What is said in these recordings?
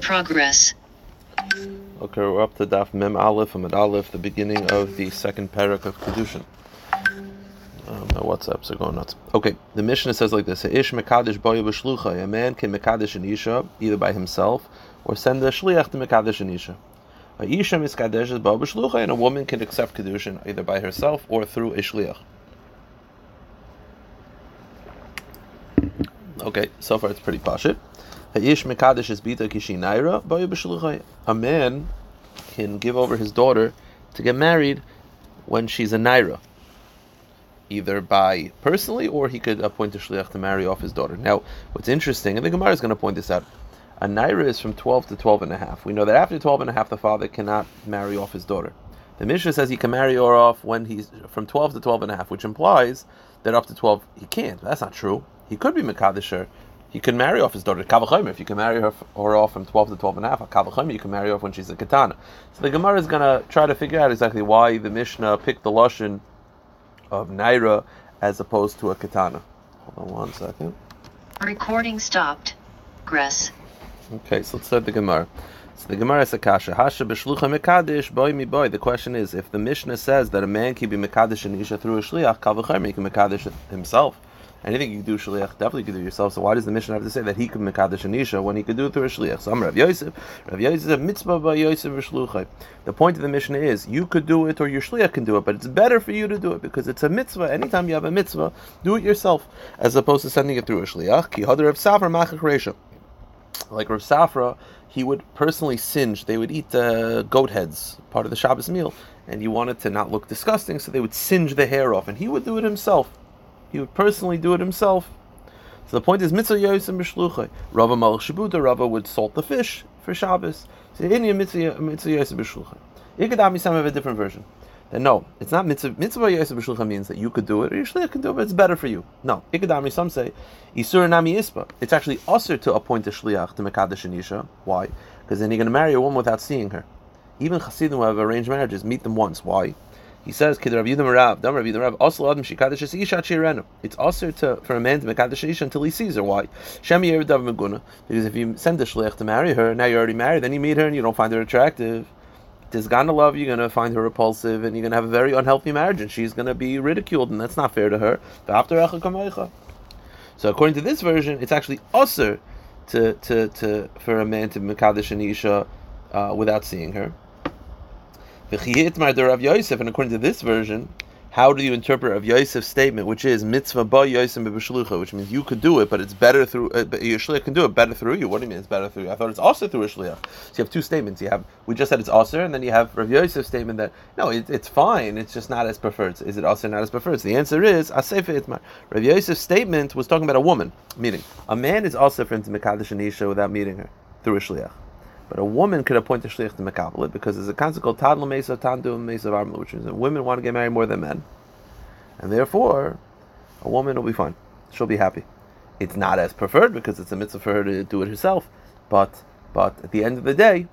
Progress. Okay, we're up to Daf Mem Aleph, Amud Aleph, the beginning of the second parak of Kiddushin. Um, my WhatsApps are going nuts. Okay, the Mishnah says like this: Ish mekadesh boya. A man can mekadesh an isha either by himself or send a shliach to mekadesh an isha. A isha miskadesh is b'shlucha, and a woman can accept kedushin either by herself or through a shliach. Okay, so far it's pretty pashit. Mekadesh. A man can give over his daughter to get married when she's a naira either by personally or he could appoint a shliach to marry off his daughter. Now, what's interesting, and the Gemara is going to point this out, a naira is from 12 to 12 and a half. We know that after 12 and a half, the father cannot marry off his daughter. The Mishnah says he can marry her off when he's from 12 to 12 and a half, which implies that up to 12 he can't. That's not true. He could be Mekadisher. He can marry off his daughter. Kavachomer, if you can marry her, her off from 12 to 12 and a half, Kavachomer, you can marry her off when she's a katana. So the Gemara is going to try to figure out exactly why the Mishnah picked the Lashon of Naira as opposed to a katana. Hold on one second. Recording stopped. Gress. Okay, so let's start the Gemara. So the Gemara is a kasha. Hasha b'shlucha mekadesh boy mi boy. The question is, if the Mishnah says that a man can be mekadesh and isha through a shliach, kavacher, he can mekadesh himself. Anything you can do shliach, definitely you can do yourself. So why does the mission have to say that he could mekadesh an isha when he could do it through a shliach? So I'm Rav Yosef. Rav Yosef mitzvah by Yosef v'shluchay. The point of the mission is you could do it or your shliach can do it, but it's better for you to do it because it's a mitzvah. Anytime you have a mitzvah, do it yourself as opposed to sending it through a shliach. Ki hadar of safar machach. Like Rav Safra, he would personally singe. They would eat uh, goat heads, part of the Shabbos meal, and he wanted to not look disgusting, so they would singe the hair off, and he would do it himself. He would personally do it himself. So the point is, mitzvah yosim b'shluchay. Rava malach shabuta, Rava would salt the fish for Shabbos. So in mitzvah mitzvah yosim b'shluchay. Ikadami some have a different version. Then no, it's not mitzvah. Mitzvah yosim means that you could do it, or your shliach can do it, but it's better for you. No, ikadami some say isur nami ispa. It's actually usher to appoint a shliach to mekadesh and isha. Why? Because then you're going to marry a woman without seeing her. Even chassidim who have arranged marriages meet them once. Why? He says, "Kid Yudam Rav, Dam Yudam Rav, also Adam Shikadesh Isha Chirenu. It's also to for a man to mekadesh Isha until he sees her. Why? Shem Yeredav Meguna. Because if you send a shliach to marry her, now you're already married, then you meet her and you don't find her attractive. There's gonna love you're gonna find her repulsive, and you're gonna have a very unhealthy marriage, and she's gonna be ridiculed, and that's not fair to her. So according to this version, it's actually usher to to to for a man to mekadesh an Isha uh, without seeing her. Rav Yosef, and according to this version, how do you interpret Rav Yosef's statement, which is mitzvah ba Yosef b'shlucha, which means you could do it, but it's better through uh, your shliach can do it better through you. What do you mean it's better through you? I thought it's also through a shliach. So you have two statements. You have we just said it's also, and then you have Rav Yosef's statement that no, it, it's fine. It's just not as preferred. Is it also not as preferred? So the answer is asefa itmar. Rav Yosef's statement was talking about a woman meeting. A man is also for into mekadesh anisha without meeting her through a shliach. But a woman could appoint a shliach to mekabel it because there's a concept called tadl mesa tandu mesa varmel, which is that women want to get married more than men, and therefore a woman will be fine. She'll be happy. It's not as preferred because it's a mitzvah for her to do it herself, but but at the end of the day,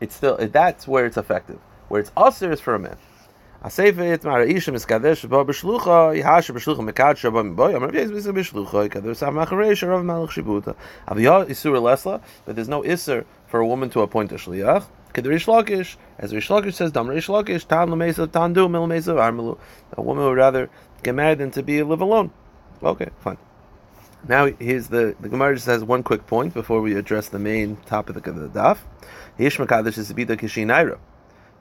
it's still that's where it's effective. Where it's usher is for a man. Asefet mar isha miskadesh ba b'shlucha yihasher b'shlucha mekadsha ba miboy amar v'yez b'isa b'shlucha kader sav machareish rav malach shibuta. Aviyah isur lesla but there's no isur for a woman to appoint a shliach kader ish lakish. As Reish Lakish says dam Reish Lakish tan lemesa tan du mil mesa armelu a woman would rather get married than to be live alone. Okay fine. Now here's the the Gemara just has one quick point before we address the main topic of the daf. Yish mekadesh is bida kishinayra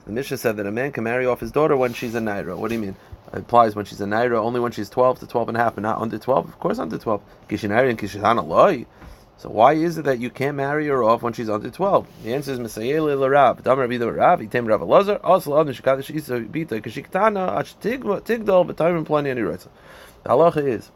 the Mishnah said that a man can marry off his daughter when she's a naira. What do you mean? It applies when she's a naira only when she's 12 to 12 and a half, but not under 12. Of course, under 12. Kishinayra and kishihana loy. So why is it that you can't marry her off when she's under 12? The answer is Mesayele l'Rab. Dam Rabbi Rav, Item Rav Elazar, also Adam Shekadish Isa Bita, Kashiktana, Ach Tigdol, B'tayim Plani Ani Reitza. The halacha is,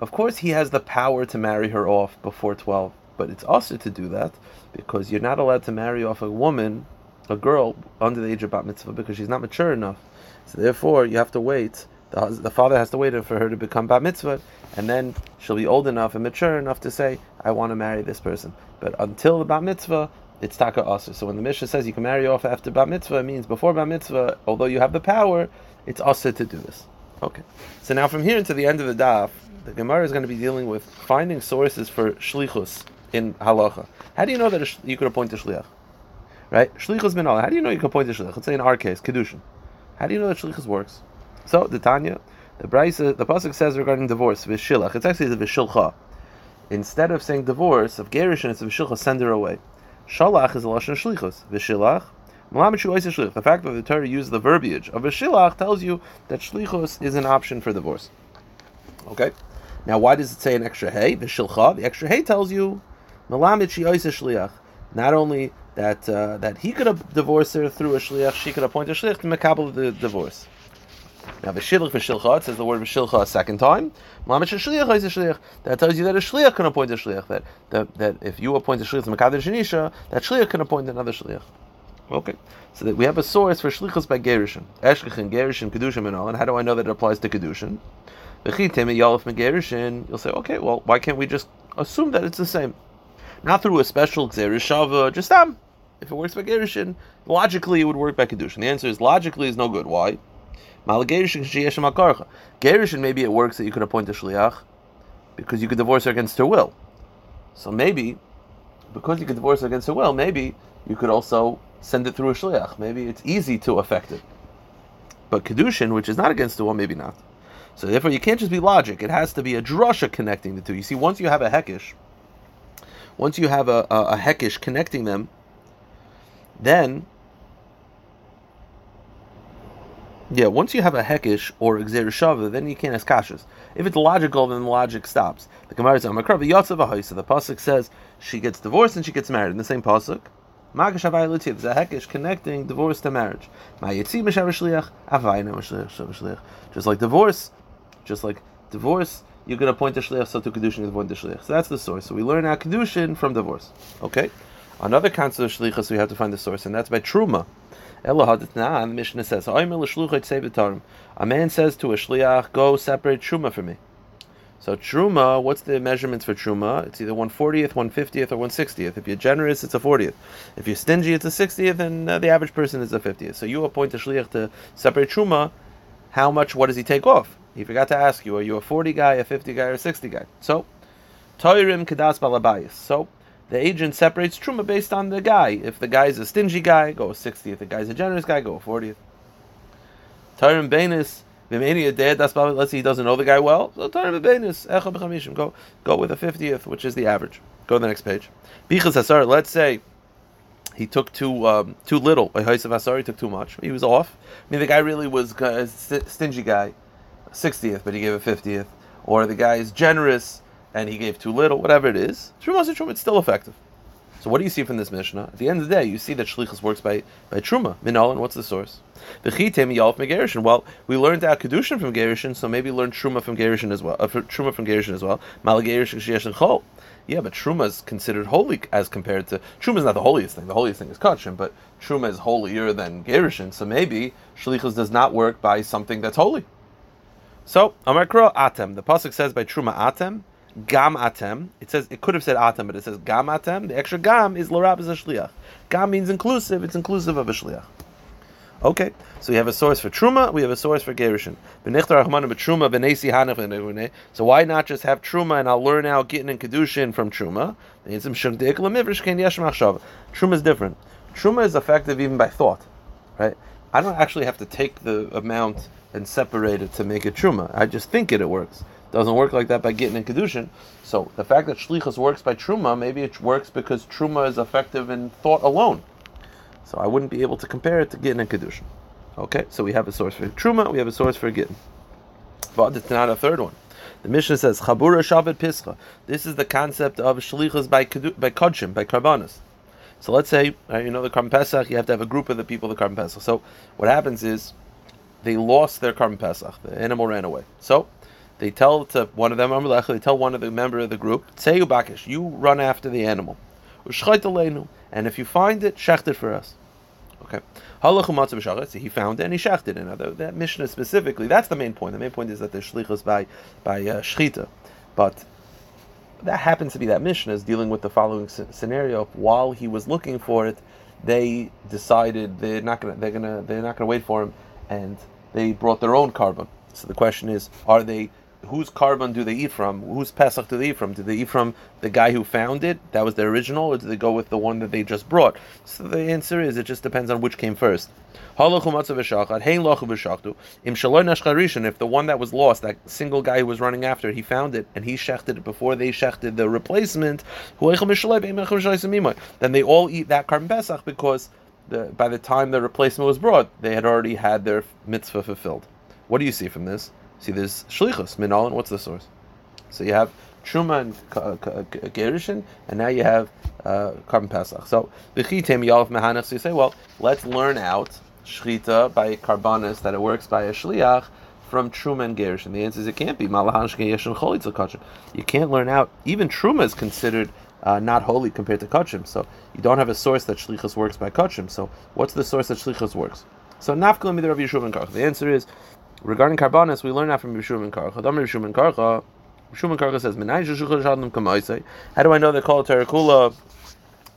of course he has the power to marry her off before 12, but it's also to do that because you're not allowed to marry off a woman a girl under the age of bat mitzvah because she's not mature enough. So therefore, you have to wait. The, the father has to wait for her to become bat mitzvah, and then she'll be old enough and mature enough to say, "I want to marry this person." But until the bat mitzvah, it's taka asa. So when the Mishnah says you can marry off after bat mitzvah, it means before bat mitzvah, although you have the power, it's asa to do this. Okay. So now from here into the end of the daf, the Gemara is going to be dealing with finding sources for shlichus in halacha. How do you know that sh- you could appoint a shliach? Right? Shlichus min How do you know you can point to shliach? Let's say in our case, kedushin. How do you know that shlichus works? So the Tanya, the Brisa, the pasuk says regarding divorce, v'shilach. It's actually the v'shilcha. Instead of saying divorce of gerushin, it's v'shilcha, send her away. Shalach is a lashon shlichus. V'shilach. The fact that the Torah used the verbiage of a tells you that shlichus is an option for divorce. Okay. Now, why does it say an extra hey? The shilcha. The extra hey tells you. Not only that uh, that he could have divorced her through a shliach, she could appoint a shliach to makabel the divorce. Now, the shilach v'shilcha, says the word v'shilcha a second time. That tells you that a shliach can appoint a shliach. That, that, that if you appoint a shliach to makabel shanisha, that shliach can appoint another shliach. Okay, so that we have a source for shlichus by gerushin, eshkachin, gerushin, kedushim, and all. And how do I know that it applies to kedushin? You'll say, okay, well, why can't we just assume that it's the same? Not through a special xerishava, just um. If it works by gerushin, logically it would work by kedushin. The answer is logically is no good. Why? Gerushin, maybe it works that you could appoint a shliach because you could divorce her against her will. So maybe, because you could divorce her against her will, maybe you could also send it through a shliach. Maybe it's easy to affect it. But kedushin, which is not against the will, maybe not. So therefore, you can't just be logic. It has to be a drasha connecting the two. You see, once you have a hekish, once you have a, a, a hekish connecting them, then yeah, once you have a hekish or shava, then you can't ask kashas. If it's logical, then the logic stops. The Gemara is on The pasuk says she gets divorced and she gets married in the same pasuk. There's a hekish connecting divorce to marriage. Just like divorce, just like divorce, you can appoint a shliach, so to kedushin you appoint a shliach. So that's the source. So we learn our kedushin from divorce. Okay. Another concept of shlichus, we have to find the source, and that's by truma. The Mishnah says, A man says to a shliach, go separate truma for me. So truma, what's the measurements for truma? It's either 140th, 150th, or 160th. If you're generous, it's a 40th. If you're stingy, it's a 60th, and uh, the average person is a 50th. So you appoint a shliach to separate truma. How much? What does he take off? He forgot to ask you: Are you a 40 guy, a 50 guy, or a 60 guy? So, toirim kedas balabayis. So the agent separates truma based on the guy. If the guy is a stingy guy, go a 60th. If the guy's a generous guy, go a 40th. Toirim benis Let's say he doesn't know the guy well. So go go with a fiftieth, which is the average. Go to the next page. Let's say he took too um, too little. He took too much. He was off. I mean, the guy really was a stingy guy, sixtieth, but he gave a fiftieth. Or the guy is generous and he gave too little. Whatever it is, it's still effective. So what do you see from this Mishnah? At the end of the day, you see that Shlichus works by, by Truma. Minol, and what's the source? Well, we learned our Kedushin from Gerishin, so maybe learn Truma from Gerishin as well. Uh, Truma from Gerishin as well. Chol. Yeah, but Truma is considered holy as compared to Truma is not the holiest thing. The holiest thing is Kachim, but Truma is holier than Gerishin. So maybe Shlichus does not work by something that's holy. So Amar Atem. The pasuk says by Truma Atem gam atem. It says it could have said atem, but it says gam atem. The extra gam is lorab is a shliach. Gam means inclusive. It's inclusive of a shliach. Okay, so we have a source for truma, we have a source for gerushin. So why not just have truma and I'll learn now getting in kedushin from truma? Truma is different. Truma is effective even by thought, right? I don't actually have to take the amount and separate it to make it truma. I just think it, it works. Doesn't work like that by getting in kedushin. So the fact that shlichus works by truma, maybe it works because truma is effective in thought alone. So I wouldn't be able to compare it to getting in kedushin. Okay, so we have a source for truma, we have a source for getting. But it's not a third one. The Mishnah says chabura shavet pischa. This is the concept of shlichus by by kodshim, by karbanas. So let's say uh, you know the Karban Pesach, you have to have a group of the people the Karban Pesach. So what happens is they lost their Karban Pesach. The animal ran away. So they tell to one of them, they tell one of the member of the group, Tseyu Bakish, you run after the animal. And if you find it, shecht it for us. Okay. So he found it and he shechted it. Now, that Mishnah specifically, that's the main point. The main point is that the shlichus by by uh, shchita, but that happens to be that Mishnah is dealing with the following scenario. While he was looking for it, they decided they're not gonna they're gonna they're not gonna wait for him, and they brought their own korban. So the question is, are they whose korban do they eat from? Whose Pesach do they eat from? Do they eat from the guy who found it? That was the original, or do they go with the one that they just brought? So the answer is it just depends on which came first. If the one that was lost, that single guy who was running after it, he found it and he shechted it before they shechted the replacement, then they all eat that korban Pesach because the, by the time the replacement was brought, they had already had their mitzvah fulfilled. What do you see from this? See, there's shlichus, minol, what's the source? So you have truma and gerushin, and now you have uh, korban pesach. So the chitim yalf mehanach. So you say, well, let's learn out shchita by carbonis that it works by a shliach from truma and gerushin. The answer is it can't be. You can't learn out. Even truma is considered uh, not holy compared to kachim. So you don't have a source that shlichus works by kachim. So what's the source that shlichus works? So nafkalim either of Yeshua Karch. The answer is regarding carbonis. We learn that from Yeshua and Karch. Adam Yeshua and Karch. Yeshua and Karch says, "Menai How do I know they call terakula?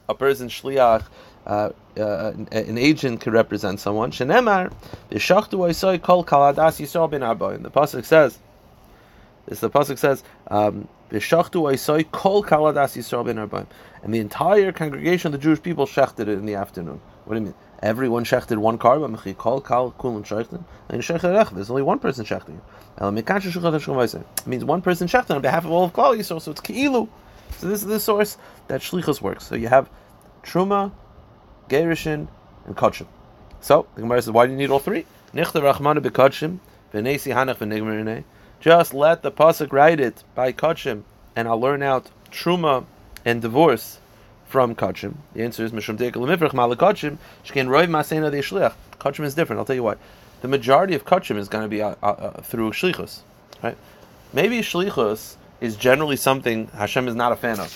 A person shliach. Uh, uh, an agent could represent someone. Shenemar, v'shachtu oisoi kol kaladas yisrael bin arbaim. The pasuk says, this the pasuk says, um, V'shachtu oisoi kol kaladas Yisrael ben arbaim. And the entire congregation of the Jewish people shechted it in the afternoon. What do you mean? Everyone shechted one korban. Mechi kol kal kulim shechten. And shechted There's only one person shechting. It means one person shechted on behalf of all of Klal Yisrael. So it's keilu. So this is the source that shlichus works. So you have truma, gerushin, and kachim. So the Gemara says, why do you need all three? Nichter rachmanu bekachim, v'nesi hanach v'nigmer just let the pasuk write it by kachim, and I'll learn out truma and divorce from kachim. The answer is mishum dekel mal kachim shken roiv masena de shliach. Kachim is different. I'll tell you why. The majority of kachim is going to be uh, uh, uh, through shlichus, right? Maybe shlichus is generally something Hashem is not a fan of.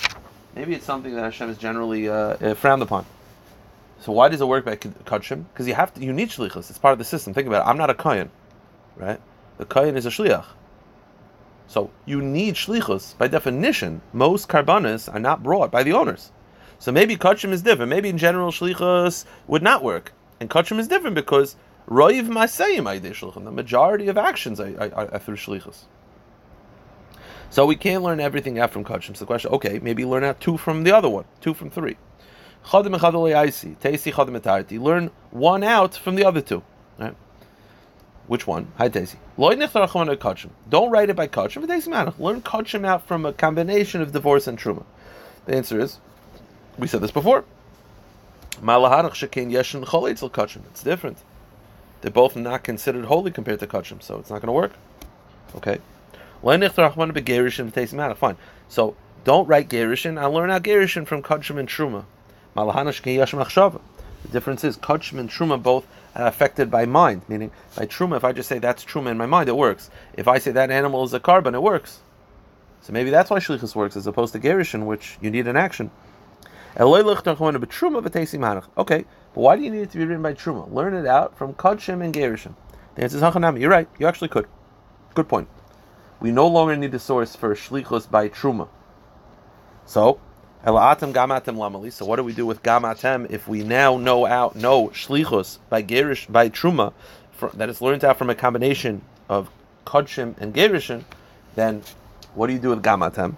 Maybe it's something that Hashem is generally uh, uh frowned upon. So why does it work by kachim? Because you have to, you need shlichus. It's part of the system. Think about it. I'm not a kohen, right? The kohen is a shliach. So you need shlichus. By definition, most karbanas are not brought by the owners. So maybe kachim is different. Maybe in general shlichus would not work, and kachim is different because roiv masayim. The majority of actions are, are, are through shlichus. So we can't learn everything out from kachim. So the question, okay, maybe learn out two from the other one, two from three. Learn one out from the other two. Right? Which one? Hi Daisy. Don't write it by kachim. Learn kachim out from a combination of divorce and truma. The answer is, we said this before. It's different. They're both not considered holy compared to kachim, so it's not going to work. Okay. Fine. So don't write gerishin. I'll learn out gerishin from kachim and truma. The difference is kachim and truma both are affected by mind, meaning by truma. If I just say that's truma in my mind, it works. If I say that animal is a korban, it works. So maybe that's why shlichus works as opposed to gerushin, which you need an action. Okay, but why do you need it to be written by truma? Learn it out from kodshim and gerushin. The answer is hachanami. You're right. You actually could. Good point. We no longer need a source for shlichus by truma. So Elaatem gamatem lamali. So what do we do with gamatem if we now know out know shlichus by gerish by truma for, that is learned out from a combination of kodshim and gerishin? Then what do you do with gamatem?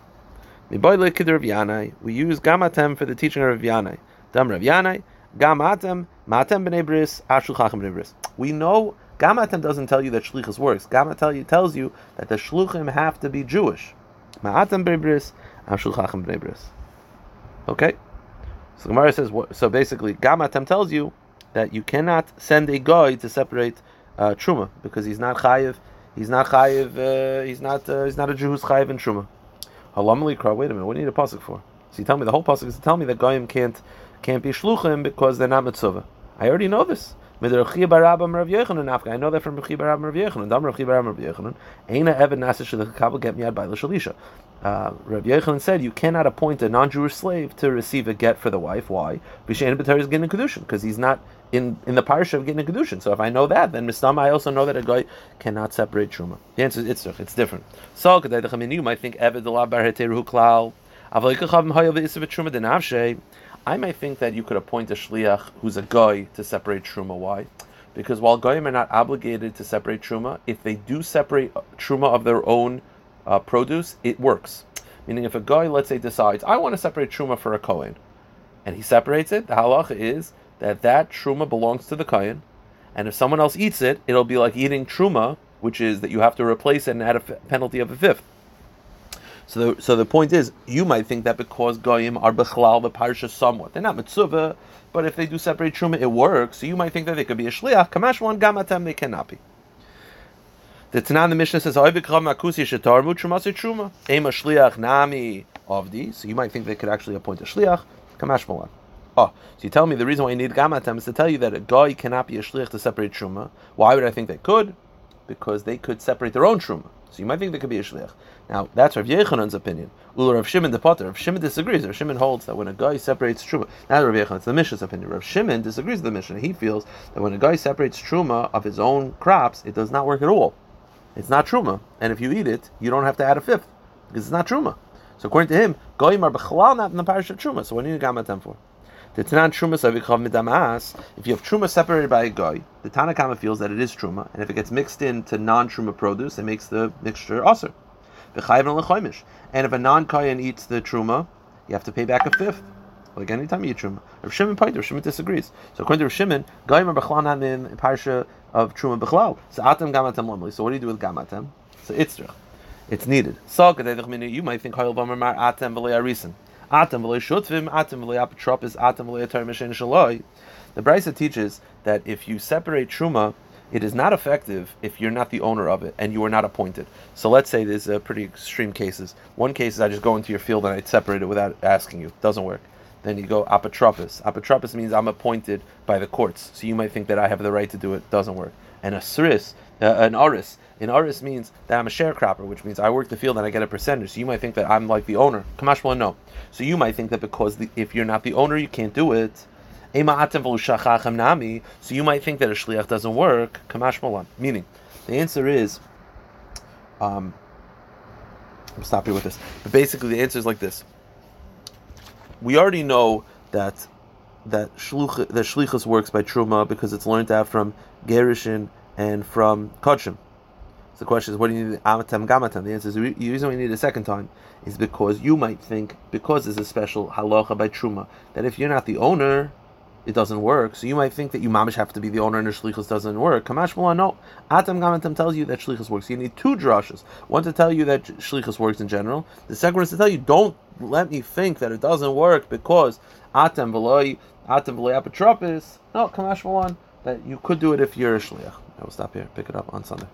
We use gamatem for the teaching of Rav Yanai. Dam Rav Yanai, gamatem matem b'nei bris ashulchachem b'nei bris. We know gamatem doesn't tell you that shlichus works. Gamatem tells you that the shluchim have to be Jewish. Ma'atem b'nei bris ashulchachem b'nei bris. Okay, so Gemara says so. Basically, Gamatem tells you that you cannot send a guy to separate uh, truma because he's not chayiv. He's not chayiv. Uh, he's not. Uh, he's not a Jew who's chayiv in truma. Halamali kra. Wait a minute. What do you need a pasuk for? So you tell me the whole pasuk is to tell me that goyim can't can't be shluchim because they're not mitzvah. I already know this. I know that from Rechi Barab Rav Yechanan. Dam Barab Rav Yechanan. Eina Evan Nasa Shadich get Miad by Shalisha. Uh, Rav Yechanan said you cannot appoint a non-Jewish slave to receive a get for the wife. Why? Because he's not in, in the parsha of getting a kedushin. So if I know that, then Mistama, I also know that a guy cannot separate truma. The answer is it's it's different. So you might think Bar Klal. I might think that you could appoint a shliach who's a guy to separate truma. Why? Because while goyim are not obligated to separate truma, if they do separate truma of their own uh, produce, it works. Meaning, if a guy, let's say, decides, I want to separate truma for a kohen, and he separates it, the halacha is that that truma belongs to the kohen, and if someone else eats it, it'll be like eating truma, which is that you have to replace it and add a f- penalty of a fifth. So the, so the point is, you might think that because goyim are bechlal the parsha somewhat, they're not mitzvah, but if they do separate truma, it works. So you might think that they could be a shliach. Kamash one gamatem, they cannot be. The Tanan the Mishnah says, "Oivikram akusi shetarmu truma." Ema shliach nami these. So you might think they could actually appoint a shliach. Kamash malan. Oh, so you tell me the reason why you need gamatem is to tell you that a guy cannot be a shliach to separate truma. Why would I think they could? Because they could separate their own truma. So you might think they could be a shliach. Now that's Rav Yechanan's opinion. Ula Rav Shimon the Potter. Rav Shimon disagrees. Rav Shimon holds that when a guy separates truma, not Rav Yechanan, it's the Mishnah's opinion. Rav Shimon disagrees with the Mishnah. He feels that when a guy separates truma of his own crops, it does not work at all. It's not truma, and if you eat it, you don't have to add a fifth because it's not truma. So according to him, goyim are not in the parish of truma. So what do you need gamatem for? The Tanan Truma Savichav Midamas, if you have Truma separated by a guy, the Tanakama feels that it is Truma, and if it gets mixed into non Truma produce, it makes the mixture also. And if a non Kayan eats the Truma, you have to pay back a fifth. Like anytime you eat Truma. Rav Shimon Paiter, Rav Shimon disagrees. So according to Rav Shimon, Goyim Bechlan in Parsha of Truma Bechlal. So Atem Gamatem Lamli. So what do you do with Gamatem? So Itzrach. It's needed. So you might think Hoyel Bomer Mar Atem V'lei Arisin. Atam v'loy shutvim, atam v'loy apotropis, atam v'loy atar mishen shaloi. The Brisa teaches that if you separate truma, it is not effective if you're not the owner of it and you are not appointed. So let's say there's uh, pretty extreme cases. One case is I just go into your field and I separate it without asking you. Doesn't work. Then you go apotropis. Apotropis means I'm appointed by the courts. So you might think that I have the right to do it. Doesn't work. And a sris, uh, an aris. An aris means that I'm a sharecropper, which means I work the field and I get a percentage. So you might think that I'm like the owner. Kamashma, no. So you might think that because the, if you're not the owner, you can't do it. So you might think that a shliach doesn't work. Kamash Meaning, the answer is, um, I'm stopping with this. But basically, the answer is like this. We already know that that shluch, that shlichus works by truma because it's learned out from gerishin and from kodshim. So the question is, what do you need amatam gamatam? The answer is the reason we need a second time is because you might think because there's a special halacha by truma that if you're not the owner, it doesn't work. So you might think that you mamish have to be the owner and shlichus doesn't work. Kamash no. Atam gamatam tells you that shlichus works. You need two drushes. One to tell you that shlichus works in general. The second one is to tell you don't let me think that it doesn't work because atam v'loy atam v'loy apotropis. No, kamash that you could do it if you're a shliach. I will stop here. Pick it up on Sunday.